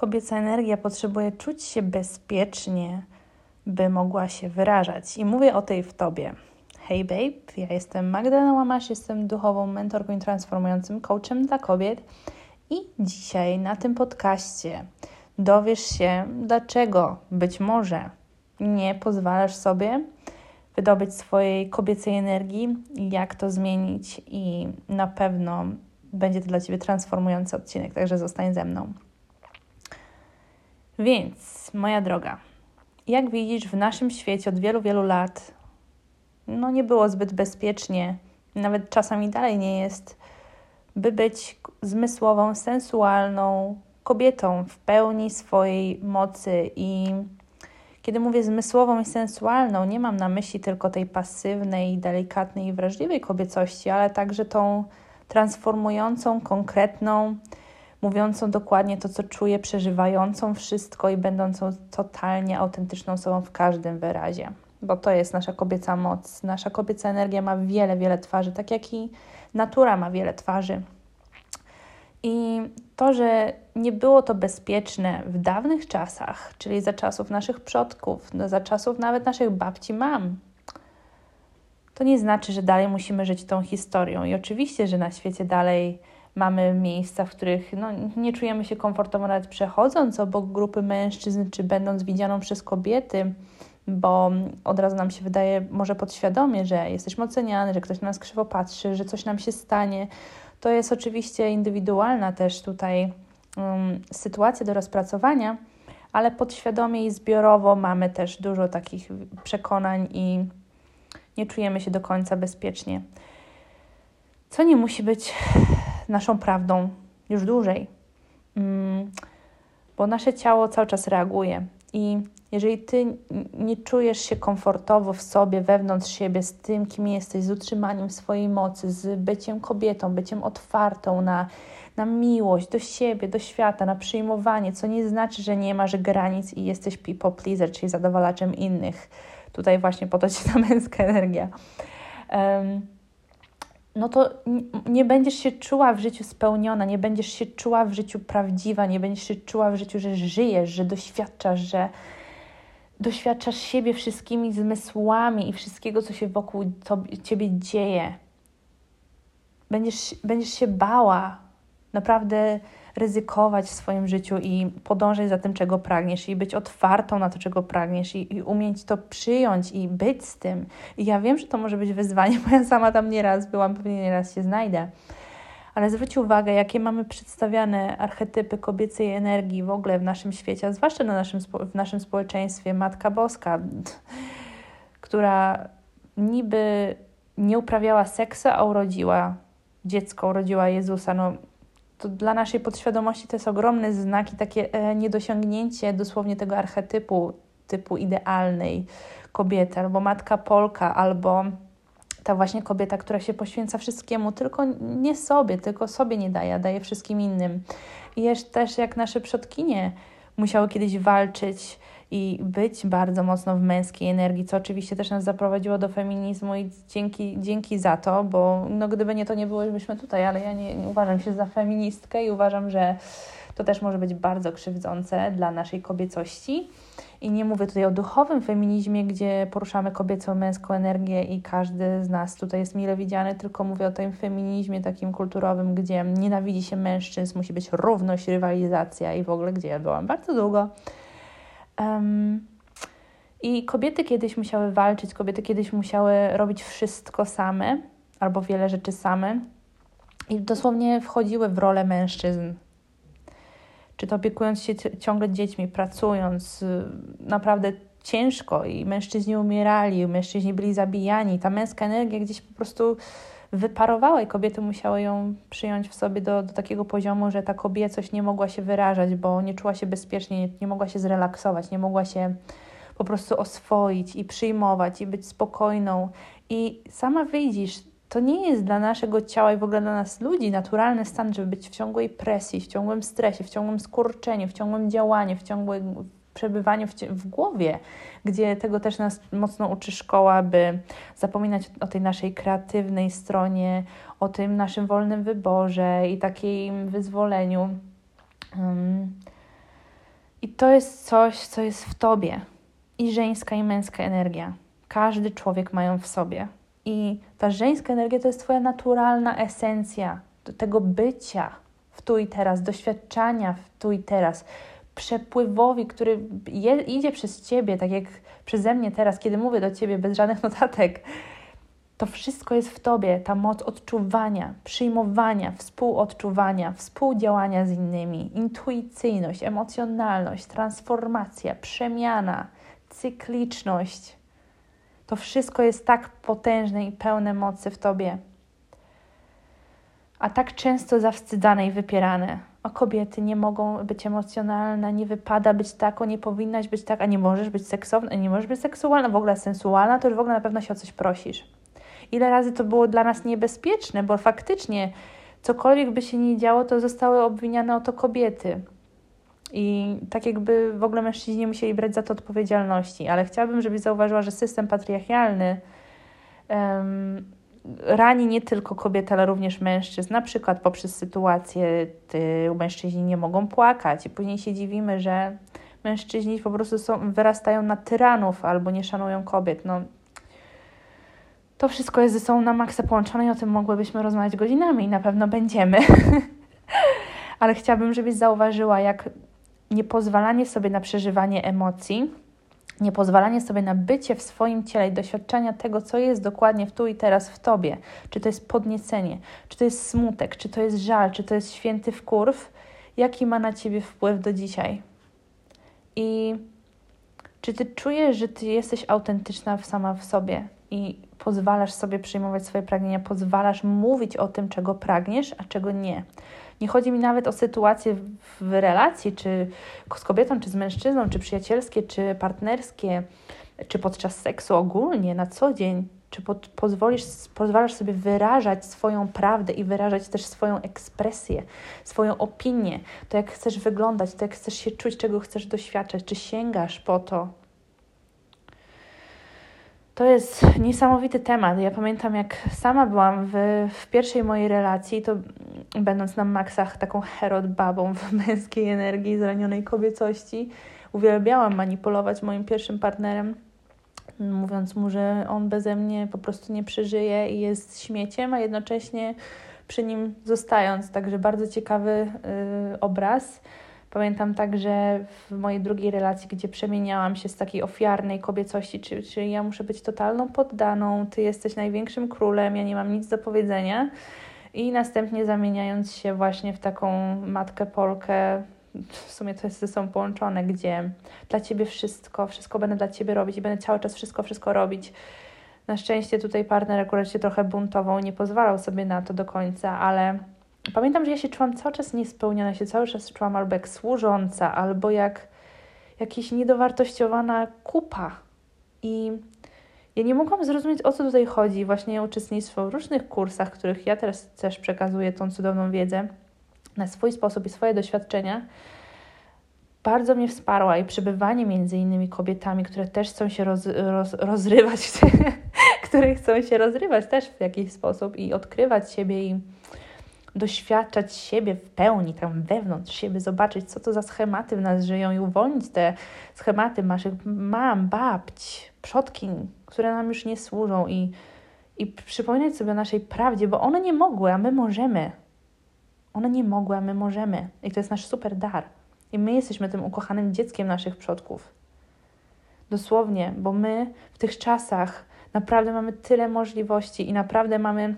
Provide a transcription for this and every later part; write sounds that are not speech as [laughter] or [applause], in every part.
Kobieca energia potrzebuje czuć się bezpiecznie, by mogła się wyrażać. I mówię o tej w tobie. Hey babe, ja jestem Magdalena Łamasz, jestem duchową mentorką i transformującym coachem dla kobiet. I dzisiaj na tym podcaście dowiesz się, dlaczego być może nie pozwalasz sobie wydobyć swojej kobiecej energii, jak to zmienić, i na pewno będzie to dla Ciebie transformujący odcinek, także zostań ze mną. Więc, moja droga, jak widzisz, w naszym świecie od wielu, wielu lat no nie było zbyt bezpiecznie, nawet czasami dalej nie jest, by być zmysłową, sensualną kobietą w pełni swojej mocy. I kiedy mówię zmysłową i sensualną, nie mam na myśli tylko tej pasywnej, delikatnej i wrażliwej kobiecości, ale także tą transformującą, konkretną, mówiącą dokładnie to, co czuję, przeżywającą wszystko i będącą totalnie autentyczną sobą w każdym wyrazie. Bo to jest nasza kobieca moc. Nasza kobieca energia ma wiele, wiele twarzy, tak jak i natura ma wiele twarzy. I to, że nie było to bezpieczne w dawnych czasach, czyli za czasów naszych przodków, no za czasów nawet naszych babci, mam, to nie znaczy, że dalej musimy żyć tą historią. I oczywiście, że na świecie dalej mamy miejsca, w których no, nie czujemy się komfortowo nawet przechodząc obok grupy mężczyzn, czy będąc widzianą przez kobiety, bo od razu nam się wydaje, może podświadomie, że jesteśmy oceniani, że ktoś na nas krzywo patrzy, że coś nam się stanie. To jest oczywiście indywidualna też tutaj um, sytuacja do rozpracowania, ale podświadomie i zbiorowo mamy też dużo takich przekonań i nie czujemy się do końca bezpiecznie. Co nie musi być naszą prawdą już dłużej, mm, bo nasze ciało cały czas reaguje. I jeżeli ty nie czujesz się komfortowo w sobie, wewnątrz siebie, z tym, kim jesteś, z utrzymaniem swojej mocy, z byciem kobietą, byciem otwartą na, na miłość do siebie, do świata, na przyjmowanie, co nie znaczy, że nie masz granic i jesteś people pleaser, czyli zadowalaczem innych. Tutaj właśnie po to ci ta [laughs] męska energia. Um, no to nie będziesz się czuła w życiu spełniona, nie będziesz się czuła w życiu prawdziwa, nie będziesz się czuła w życiu, że żyjesz, że doświadczasz, że doświadczasz siebie wszystkimi zmysłami i wszystkiego, co się wokół ciebie dzieje. Będziesz, będziesz się bała naprawdę ryzykować w swoim życiu i podążać za tym, czego pragniesz, i być otwartą na to, czego pragniesz, i, i umieć to przyjąć i być z tym. I ja wiem, że to może być wyzwanie, bo ja sama tam nieraz byłam, pewnie nieraz się znajdę. Ale zwróć uwagę, jakie mamy przedstawiane archetypy kobiecej energii w ogóle w naszym świecie, a zwłaszcza na naszym, w naszym społeczeństwie. Matka Boska, [laughs] która niby nie uprawiała seksu, a urodziła dziecko, urodziła Jezusa. No, to dla naszej podświadomości to jest ogromny znak i takie e, niedosiągnięcie dosłownie tego archetypu typu idealnej kobiety, albo matka Polka, albo ta właśnie kobieta, która się poświęca wszystkiemu, tylko nie sobie, tylko sobie nie daje, daje wszystkim innym. I też jak nasze przodkinie musiały kiedyś walczyć i być bardzo mocno w męskiej energii, co oczywiście też nas zaprowadziło do feminizmu i dzięki, dzięki za to, bo no, gdyby nie to, nie byłybyśmy tutaj, ale ja nie, nie uważam się za feministkę i uważam, że to też może być bardzo krzywdzące dla naszej kobiecości. I nie mówię tutaj o duchowym feminizmie, gdzie poruszamy kobiecą, męską energię i każdy z nas tutaj jest mile widziany, tylko mówię o tym feminizmie takim kulturowym, gdzie nienawidzi się mężczyzn, musi być równość, rywalizacja i w ogóle, gdzie ja byłam bardzo długo. Um, I kobiety kiedyś musiały walczyć, kobiety kiedyś musiały robić wszystko same albo wiele rzeczy same i dosłownie wchodziły w rolę mężczyzn. Czy to opiekując się ciągle dziećmi, pracując naprawdę ciężko i mężczyźni umierali, mężczyźni byli zabijani. Ta męska energia gdzieś po prostu wyparowała i kobiety musiały ją przyjąć w sobie do, do takiego poziomu, że ta kobiecość nie mogła się wyrażać, bo nie czuła się bezpiecznie, nie, nie mogła się zrelaksować, nie mogła się po prostu oswoić i przyjmować i być spokojną. I sama widzisz, to nie jest dla naszego ciała i w ogóle dla nas ludzi naturalny stan, żeby być w ciągłej presji, w ciągłym stresie, w ciągłym skurczeniu, w ciągłym działaniu, w ciągłym przebywaniu w, w, głowie, gdzie tego też nas mocno uczy szkoła, by zapominać o tej naszej kreatywnej stronie, o tym naszym wolnym wyborze i takim wyzwoleniu. Um, to jest coś, co jest w tobie. I żeńska, i męska energia. Każdy człowiek ma ją w sobie. I ta żeńska energia to jest Twoja naturalna esencja tego bycia w tu i teraz, doświadczania w tu i teraz, przepływowi, który je, idzie przez Ciebie, tak jak przeze mnie teraz, kiedy mówię do Ciebie bez żadnych [laughs] notatek. To wszystko jest w Tobie, ta moc odczuwania, przyjmowania, współodczuwania, współdziałania z innymi, intuicyjność, emocjonalność, transformacja, przemiana, cykliczność. To wszystko jest tak potężne i pełne mocy w Tobie, a tak często zawstydzane i wypierane. O kobiety nie mogą być emocjonalne, nie wypada być taką, nie powinnaś być tak, a nie możesz być seksowna, nie możesz być seksualna, w ogóle sensualna, to już w ogóle na pewno się o coś prosisz. Ile razy to było dla nas niebezpieczne, bo faktycznie cokolwiek by się nie działo, to zostały obwiniane o to kobiety. I tak jakby w ogóle mężczyźni musieli brać za to odpowiedzialności, ale chciałabym, żebyś zauważyła, że system patriarchalny um, rani nie tylko kobiety, ale również mężczyzn, na przykład poprzez sytuację, ty, mężczyźni nie mogą płakać i później się dziwimy, że mężczyźni po prostu są, wyrastają na tyranów albo nie szanują kobiet. No, to wszystko jest ze sobą na maksa połączone i o tym mogłybyśmy rozmawiać godzinami i na pewno będziemy. [laughs] ale chciałabym, żebyś zauważyła, jak niepozwalanie sobie na przeżywanie emocji, niepozwalanie sobie na bycie w swoim ciele i doświadczenia tego, co jest dokładnie w tu i teraz w tobie, czy to jest podniecenie, czy to jest smutek, czy to jest żal, czy to jest święty wkurw, jaki ma na ciebie wpływ do dzisiaj. I czy ty czujesz, że ty jesteś autentyczna sama w sobie i pozwalasz sobie przyjmować swoje pragnienia, pozwalasz mówić o tym, czego pragniesz, a czego nie. Nie chodzi mi nawet o sytuacje w relacji, czy z kobietą, czy z mężczyzną, czy przyjacielskie, czy partnerskie, czy podczas seksu ogólnie, na co dzień. Czy pod, pozwolisz, pozwalasz sobie wyrażać swoją prawdę i wyrażać też swoją ekspresję, swoją opinię, to jak chcesz wyglądać, to jak chcesz się czuć, czego chcesz doświadczać, czy sięgasz po to, to jest niesamowity temat. Ja pamiętam, jak sama byłam w, w pierwszej mojej relacji, to będąc na maksach taką herod babą w [laughs] męskiej energii, zranionej kobiecości, uwielbiałam manipulować moim pierwszym partnerem, mówiąc mu, że on beze mnie po prostu nie przeżyje i jest śmieciem, a jednocześnie przy nim zostając. Także bardzo ciekawy y, obraz. Pamiętam także w mojej drugiej relacji, gdzie przemieniałam się z takiej ofiarnej kobiecości, czyli, czyli ja muszę być totalną poddaną, ty jesteś największym królem, ja nie mam nic do powiedzenia. I następnie zamieniając się właśnie w taką matkę Polkę, w sumie to jest sobą połączone, gdzie dla ciebie wszystko, wszystko będę dla ciebie robić i będę cały czas wszystko, wszystko robić. Na szczęście tutaj partner akurat się trochę buntował, nie pozwalał sobie na to do końca, ale pamiętam, że ja się czułam cały czas niespełniona, się cały czas czułam albo jak służąca, albo jak jakaś niedowartościowana kupa. I ja nie mogłam zrozumieć, o co tutaj chodzi. Właśnie uczestnictwo w różnych kursach, których ja teraz też przekazuję tą cudowną wiedzę na swój sposób i swoje doświadczenia, bardzo mnie wsparła i przebywanie między innymi kobietami, które też chcą się roz, roz, rozrywać, [laughs] które chcą się rozrywać też w jakiś sposób i odkrywać siebie i doświadczać siebie w pełni, tam wewnątrz siebie, zobaczyć, co to za schematy w nas żyją i uwolnić te schematy naszych mam, babć, przodkiń, które nam już nie służą i, i przypominać sobie o naszej prawdzie, bo one nie mogły, a my możemy. One nie mogły, a my możemy. I to jest nasz super dar. I my jesteśmy tym ukochanym dzieckiem naszych przodków. Dosłownie, bo my w tych czasach naprawdę mamy tyle możliwości i naprawdę mamy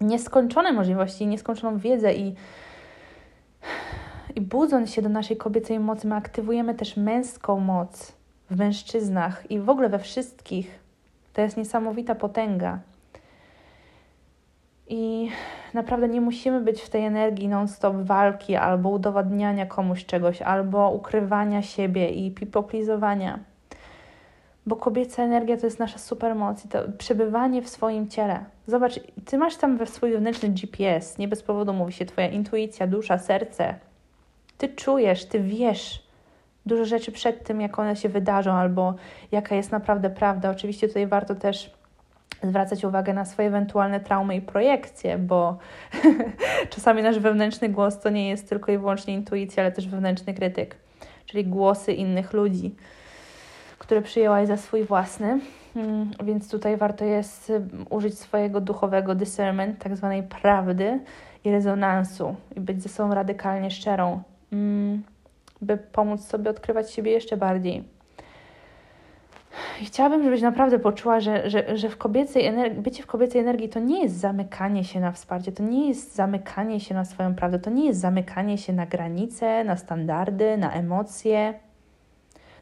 nieskończone możliwości, nieskończoną wiedzę i, i budząc się do naszej kobiecej mocy, my aktywujemy też męską moc w mężczyznach i w ogóle we wszystkich. To jest niesamowita potęga. I naprawdę nie musimy być w tej energii non-stop walki albo udowadniania komuś czegoś, albo ukrywania siebie i pipoplizowania bo kobieca energia to jest nasza supermoc i to przebywanie w swoim ciele. Zobacz, ty masz tam we swój wewnętrzny GPS, nie bez powodu mówi się twoja intuicja, dusza, serce. Ty czujesz, ty wiesz dużo rzeczy przed tym, jak one się wydarzą, albo jaka jest naprawdę prawda. Oczywiście tutaj warto też zwracać uwagę na swoje ewentualne traumy i projekcje, bo [laughs] czasami nasz wewnętrzny głos to nie jest tylko i wyłącznie intuicja, ale też wewnętrzny krytyk. czyli głosy innych ludzi, które przyjęłaś za swój własny. Mm, więc tutaj warto jest użyć swojego duchowego discernment, tak zwanej prawdy i rezonansu i być ze sobą radykalnie szczerą, mm, by pomóc sobie odkrywać siebie jeszcze bardziej. I chciałabym, żebyś naprawdę poczuła, że, że, że w kobiecej energii, bycie w kobiecej energii to nie jest zamykanie się na wsparcie, to nie jest zamykanie się na swoją prawdę, to nie jest zamykanie się na granice, na standardy, na emocje,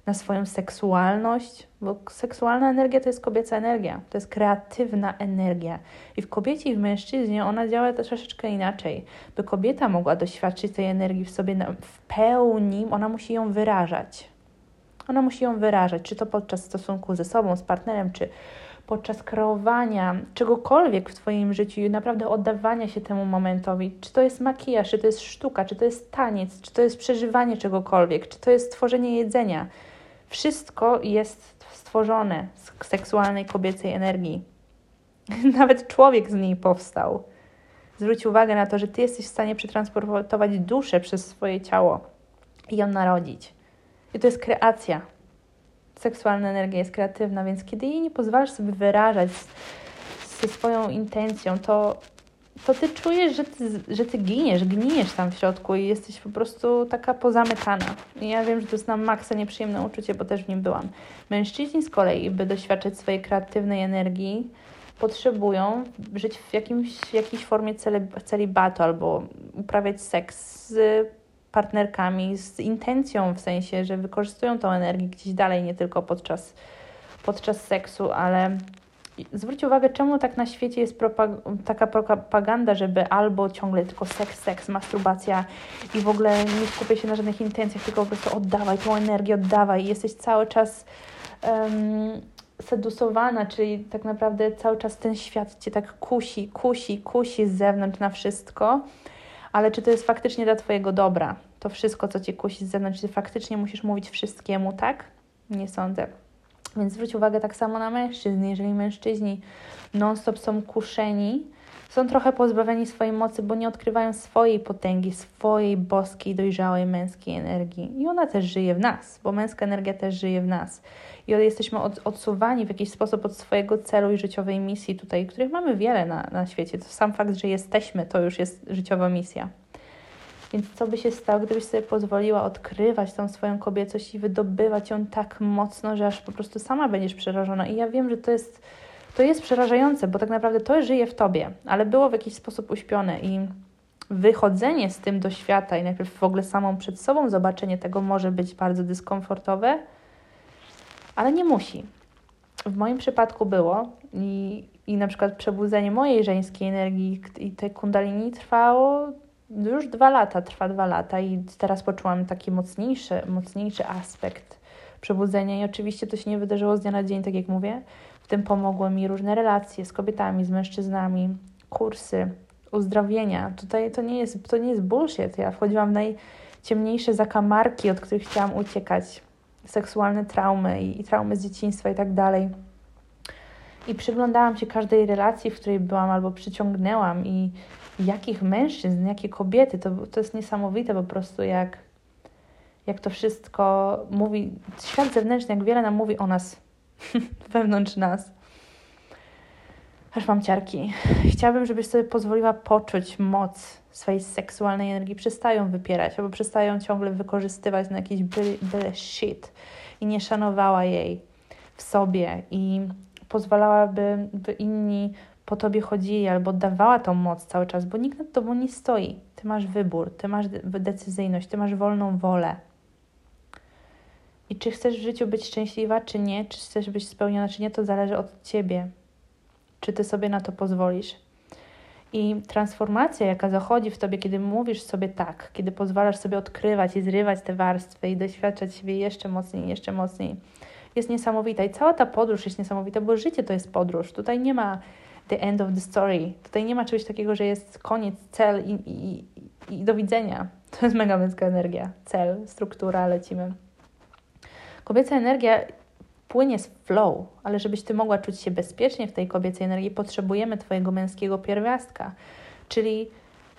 na swoją seksualność, bo seksualna energia to jest kobieca energia, to jest kreatywna energia. I w kobiecie i w mężczyźnie ona działa też troszeczkę inaczej. By kobieta mogła doświadczyć tej energii w sobie w pełni, ona musi ją wyrażać. Ona musi ją wyrażać, czy to podczas stosunku ze sobą, z partnerem, czy podczas kreowania czegokolwiek w Twoim życiu i naprawdę oddawania się temu momentowi. Czy to jest makijaż, czy to jest sztuka, czy to jest taniec, czy to jest przeżywanie czegokolwiek, czy to jest tworzenie jedzenia. Wszystko jest stworzone z seksualnej kobiecej energii. [laughs] Nawet człowiek z niej powstał. Zwróć uwagę na to, że Ty jesteś w stanie przetransportować duszę przez swoje ciało i ją narodzić. I to jest kreacja. Seksualna energia jest kreatywna, więc kiedy jej nie pozwalasz sobie wyrażać ze swoją intencją, to, to ty czujesz, że ty, że ty giniesz, gnijesz tam w środku i jesteś po prostu taka pozamykana. I ja wiem, że to jest na maksa nieprzyjemne uczucie, bo też w nim byłam. Mężczyźni z kolei, by doświadczyć swojej kreatywnej energii, potrzebują żyć w, jakimś, jakiejś formie celibatu albo uprawiać seks z partnerkami z intencją, w sensie, że wykorzystują tą energię gdzieś dalej, nie tylko podczas, podczas seksu, ale zwróć uwagę, czemu tak na świecie jest propag taka propaganda, żeby albo ciągle tylko seks, seks, masturbacja i w ogóle nie skupię się na żadnych intencjach, tylko po prostu oddawaj tą energię, oddawaj jesteś cały czas um, sedusowana, czyli tak naprawdę cały czas ten świat Cię tak kusi, kusi, kusi z zewnątrz na wszystko, ale czy to jest faktycznie dla Twojego dobra? To wszystko, co Cię kusi z zewnątrz, czy faktycznie musisz mówić wszystkiemu, tak? Nie sądzę. Więc zwróć uwagę tak samo na mężczyzn. Jeżeli mężczyźni non-stop są kuszeni, są trochę pozbawieni swojej mocy, bo nie odkrywają swojej potęgi, swojej boskiej, dojrzałej męskiej energii. I ona też żyje w nas, bo męska energia też żyje w nas. I jesteśmy od, odsuwani w jakiś sposób od swojego celu i życiowej misji tutaj, których mamy wiele na, na świecie. To sam fakt, że jesteśmy, to już jest życiowa misja. Więc co by się stało, gdybyś sobie pozwoliła odkrywać tą swoją kobiecość i wydobywać ją tak mocno, że aż po prostu sama będziesz przerażona. I ja wiem, że to jest to jest przerażające, bo tak naprawdę to żyje w tobie, ale było w jakiś sposób uśpione i wychodzenie z tym do świata i najpierw w ogóle samą przed sobą zobaczenie tego może być bardzo dyskomfortowe, ale nie musi. W moim przypadku było i, i na przykład przebudzenie mojej żeńskiej energii i tej kundalini trwało już dwa lata, trwa dwa lata i teraz poczułam taki mocniejszy, mocniejszy aspekt przebudzenia i oczywiście to się nie wydarzyło z dnia na dzień, tak jak mówię, w tym pomogły mi różne relacje z kobietami, z mężczyznami, kursy, uzdrowienia. Tutaj to nie jest, to nie jest bullshit. Ja wchodziłam w najciemniejsze zakamarki, od których chciałam uciekać. Seksualne traumy i, i traumy z dzieciństwa i tak dalej. I przyglądałam się każdej relacji, w której byłam albo przyciągnęłam i jakich mężczyzn, jakie kobiety. To, to jest niesamowite po prostu, jak, jak to wszystko mówi, świat zewnętrzny, jak wiele nam mówi o nas [laughs] wewnątrz nas. Aż mam ciarki. Chciałabym, żebyś sobie pozwoliła poczuć moc swojej seksualnej energii. Przestają wypierać albo przestają ciągle wykorzystywać na jakiś byle, shit i nie szanowała jej w sobie i pozwalałaby, by inni po tobie chodzili albo dawała tą moc cały czas, bo nikt nad tobą nie stoi. Ty masz wybór, ty masz decyzyjność, ty masz wolną wolę. I czy chcesz w życiu być szczęśliwa, czy nie, czy chcesz być spełniona, czy nie, to zależy od ciebie. Czy ty sobie na to pozwolisz? I transformacja, jaka zachodzi w tobie, kiedy mówisz sobie tak, kiedy pozwalasz sobie odkrywać i zrywać te warstwy i doświadczać siebie jeszcze mocniej, jeszcze mocniej, jest niesamowita. I cała ta podróż jest niesamowita, bo życie to jest podróż. Tutaj nie ma the end of the story. Tutaj nie ma czegoś takiego, że jest koniec, cel i, i, i do widzenia. [laughs] To jest mega męska energia. Cel, struktura, lecimy. Kobieca energia płynie z flow, ale żebyś ty mogła czuć się bezpiecznie w tej kobiecej energii, potrzebujemy twojego męskiego pierwiastka, czyli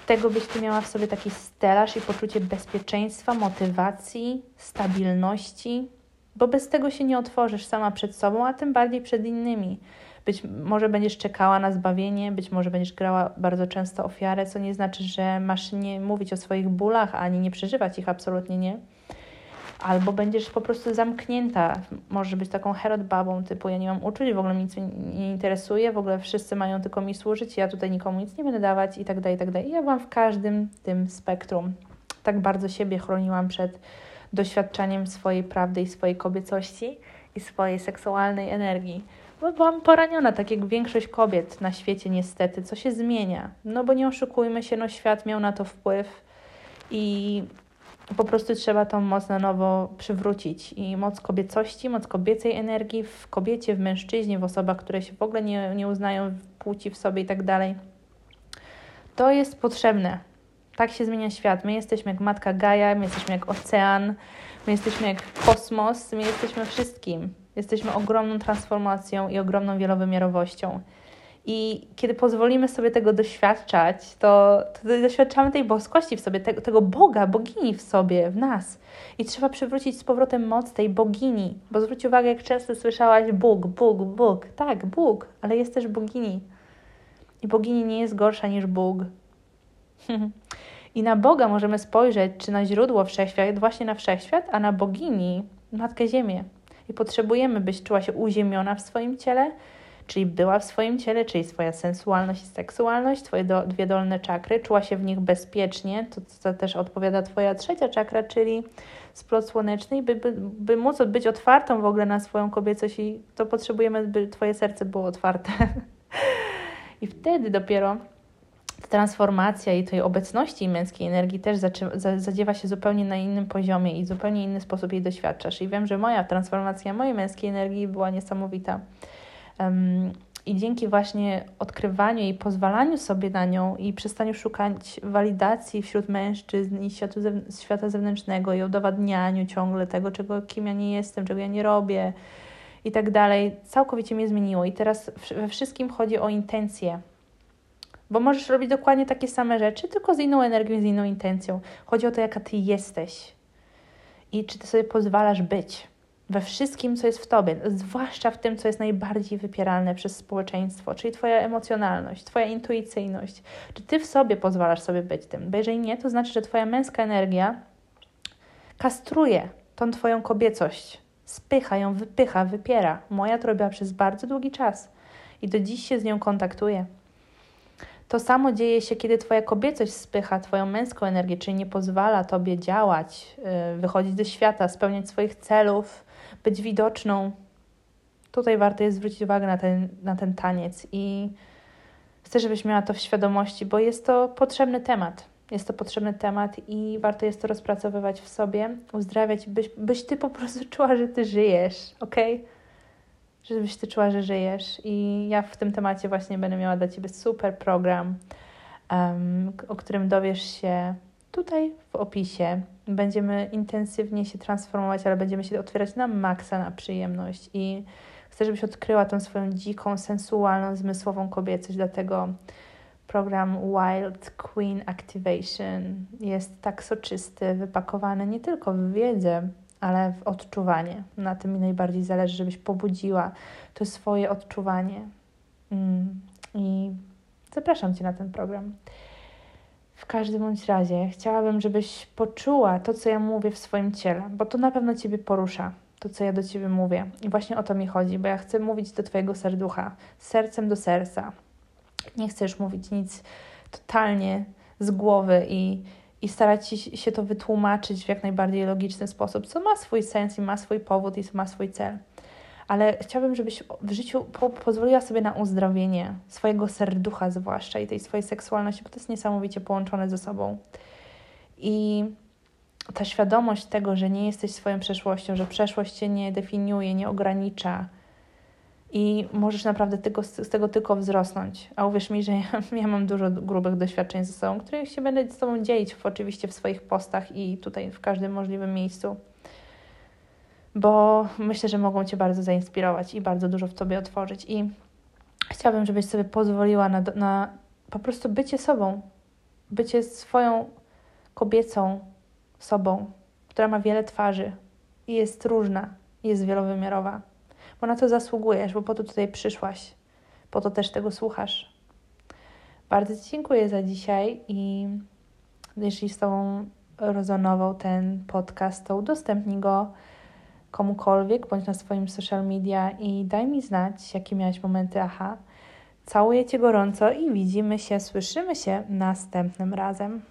tego, byś ty miała w sobie taki stelaż i poczucie bezpieczeństwa, motywacji, stabilności, bo bez tego się nie otworzysz sama przed sobą, a tym bardziej przed innymi. Być może będziesz czekała na zbawienie, być może będziesz grała bardzo często ofiarę, co nie znaczy, że masz nie mówić o swoich bólach, ani nie przeżywać ich, absolutnie nie. Albo będziesz po prostu zamknięta. Możesz być taką herod babą, typu ja nie mam uczuć, w ogóle nic mnie nie interesuje, w ogóle wszyscy mają tylko mi służyć, ja tutaj nikomu nic nie będę dawać i tak dalej, i tak dalej. Ja byłam w każdym tym spektrum. Tak bardzo siebie chroniłam przed doświadczaniem swojej prawdy i swojej kobiecości i swojej seksualnej energii bo byłam poraniona, tak jak większość kobiet na świecie niestety, co się zmienia. No bo nie oszukujmy się, no świat miał na to wpływ i po prostu trzeba tą moc na nowo przywrócić. I moc kobiecości, moc kobiecej energii w kobiecie, w mężczyźnie, w osobach, które się w ogóle nie, nie uznają płci w sobie i tak dalej. To jest potrzebne. Tak się zmienia świat. My jesteśmy jak matka Gaia, my jesteśmy jak ocean, my jesteśmy jak kosmos, my jesteśmy wszystkim. Jesteśmy ogromną transformacją i ogromną wielowymiarowością. I kiedy pozwolimy sobie tego doświadczać, to, to doświadczamy tej boskości w sobie, te, tego Boga, bogini w sobie, w nas. I trzeba przywrócić z powrotem moc tej bogini. Bo zwróć uwagę, jak często słyszałaś Bóg, Bóg, Bóg. Tak, Bóg, ale jest też bogini. I bogini nie jest gorsza niż Bóg. [laughs] I na Boga możemy spojrzeć, czy na źródło wszechświat, właśnie na wszechświat, a na bogini, Matkę Ziemię i potrzebujemy, byś czuła się uziemiona w swoim ciele, czyli była w swoim ciele, czyli swoja sensualność i seksualność, Twoje do, dwie dolne czakry, czuła się w nich bezpiecznie, to, to też odpowiada Twoja trzecia czakra, czyli splot słoneczny, by, by, by móc być otwartą w ogóle na swoją kobiecość i to potrzebujemy, by Twoje serce było otwarte. [laughs] I wtedy dopiero transformacja i tej obecności męskiej energii też zadziewa się zupełnie na innym poziomie i zupełnie inny sposób jej doświadczasz. I wiem, że moja transformacja mojej męskiej energii była niesamowita. Um, I dzięki właśnie odkrywaniu i pozwalaniu sobie na nią i przestaniu szukać walidacji wśród mężczyzn i światu zew świata zewnętrznego i udowadnianiu ciągle tego, czego, kim ja nie jestem, czego ja nie robię i tak dalej, całkowicie mnie zmieniło. I teraz we wszystkim chodzi o intencje bo możesz robić dokładnie takie same rzeczy, tylko z inną energią, z inną intencją. Chodzi o to, jaka ty jesteś i czy ty sobie pozwalasz być we wszystkim, co jest w tobie, zwłaszcza w tym, co jest najbardziej wypieralne przez społeczeństwo, czyli twoja emocjonalność, twoja intuicyjność. Czy ty w sobie pozwalasz sobie być tym? Bo jeżeli nie, to znaczy, że twoja męska energia kastruje tą twoją kobiecość, spycha ją, wypycha, wypiera. Moja to robiła przez bardzo długi czas i do dziś się z nią kontaktuję. To samo dzieje się, kiedy Twoja kobiecość spycha Twoją męską energię, czyli nie pozwala Tobie działać, y, wychodzić do świata, spełniać swoich celów, być widoczną. Tutaj warto jest zwrócić uwagę na ten, na ten taniec i chcę, żebyś miała to w świadomości, bo jest to potrzebny temat. Jest to potrzebny temat i warto jest to rozpracowywać w sobie, uzdrawiać, byś, byś ty po prostu [laughs] czuła, że ty żyjesz, ok? Żebyś ty czuła, że żyjesz. I ja w tym temacie właśnie będę miała dla ciebie super program, um, o którym dowiesz się tutaj w opisie. Będziemy intensywnie się transformować, ale będziemy się otwierać na maksa, na przyjemność. I chcę, żebyś odkryła tą swoją dziką, sensualną, zmysłową kobiecość. Dlatego program Wild Queen Activation jest tak soczysty, wypakowany nie tylko w wiedzę, ale w odczuwanie. Na tym mi najbardziej zależy, żebyś pobudziła to swoje odczuwanie. Mm. I zapraszam Cię na ten program. W każdym bądź razie chciałabym, żebyś poczuła to, co ja mówię w swoim ciele, bo to na pewno Ciebie porusza, to, co ja do Ciebie mówię. I właśnie o to mi chodzi, bo ja chcę mówić do Twojego serducha, sercem do serca. Nie chcesz mówić nic totalnie z głowy i i starać się to wytłumaczyć w jak najbardziej logiczny sposób, co ma swój sens i ma swój powód i ma swój cel. Ale chciałabym, żebyś w życiu po pozwoliła sobie na uzdrowienie swojego serducha, zwłaszcza i tej swojej seksualności, bo to jest niesamowicie połączone ze sobą. I ta świadomość tego, że nie jesteś swoją przeszłością, że przeszłość cię nie definiuje, nie ogranicza, i możesz naprawdę tego, z tego tylko wzrosnąć. A uwierz mi, że ja, [laughs] ja, mam dużo grubych doświadczeń ze sobą, których się będę z Tobą dzielić w, oczywiście w swoich postach i tutaj w każdym możliwym miejscu, bo myślę, że mogą Cię bardzo zainspirować i bardzo dużo w Tobie otworzyć. I chciałabym, żebyś sobie pozwoliła na, na po prostu bycie sobą. bycie swoją kobiecą sobą, która ma wiele twarzy i jest różna, jest wielowymiarowa. Bo na to zasługujesz, bo po to tutaj przyszłaś, po to też tego słuchasz. Bardzo Ci dziękuję za dzisiaj i jeśli z Tobą rezonował ten podcast, to udostępnij go komukolwiek bądź na swoim social media i daj mi znać, jakie miałeś momenty aha. Całuję Cię gorąco i widzimy się, słyszymy się następnym razem.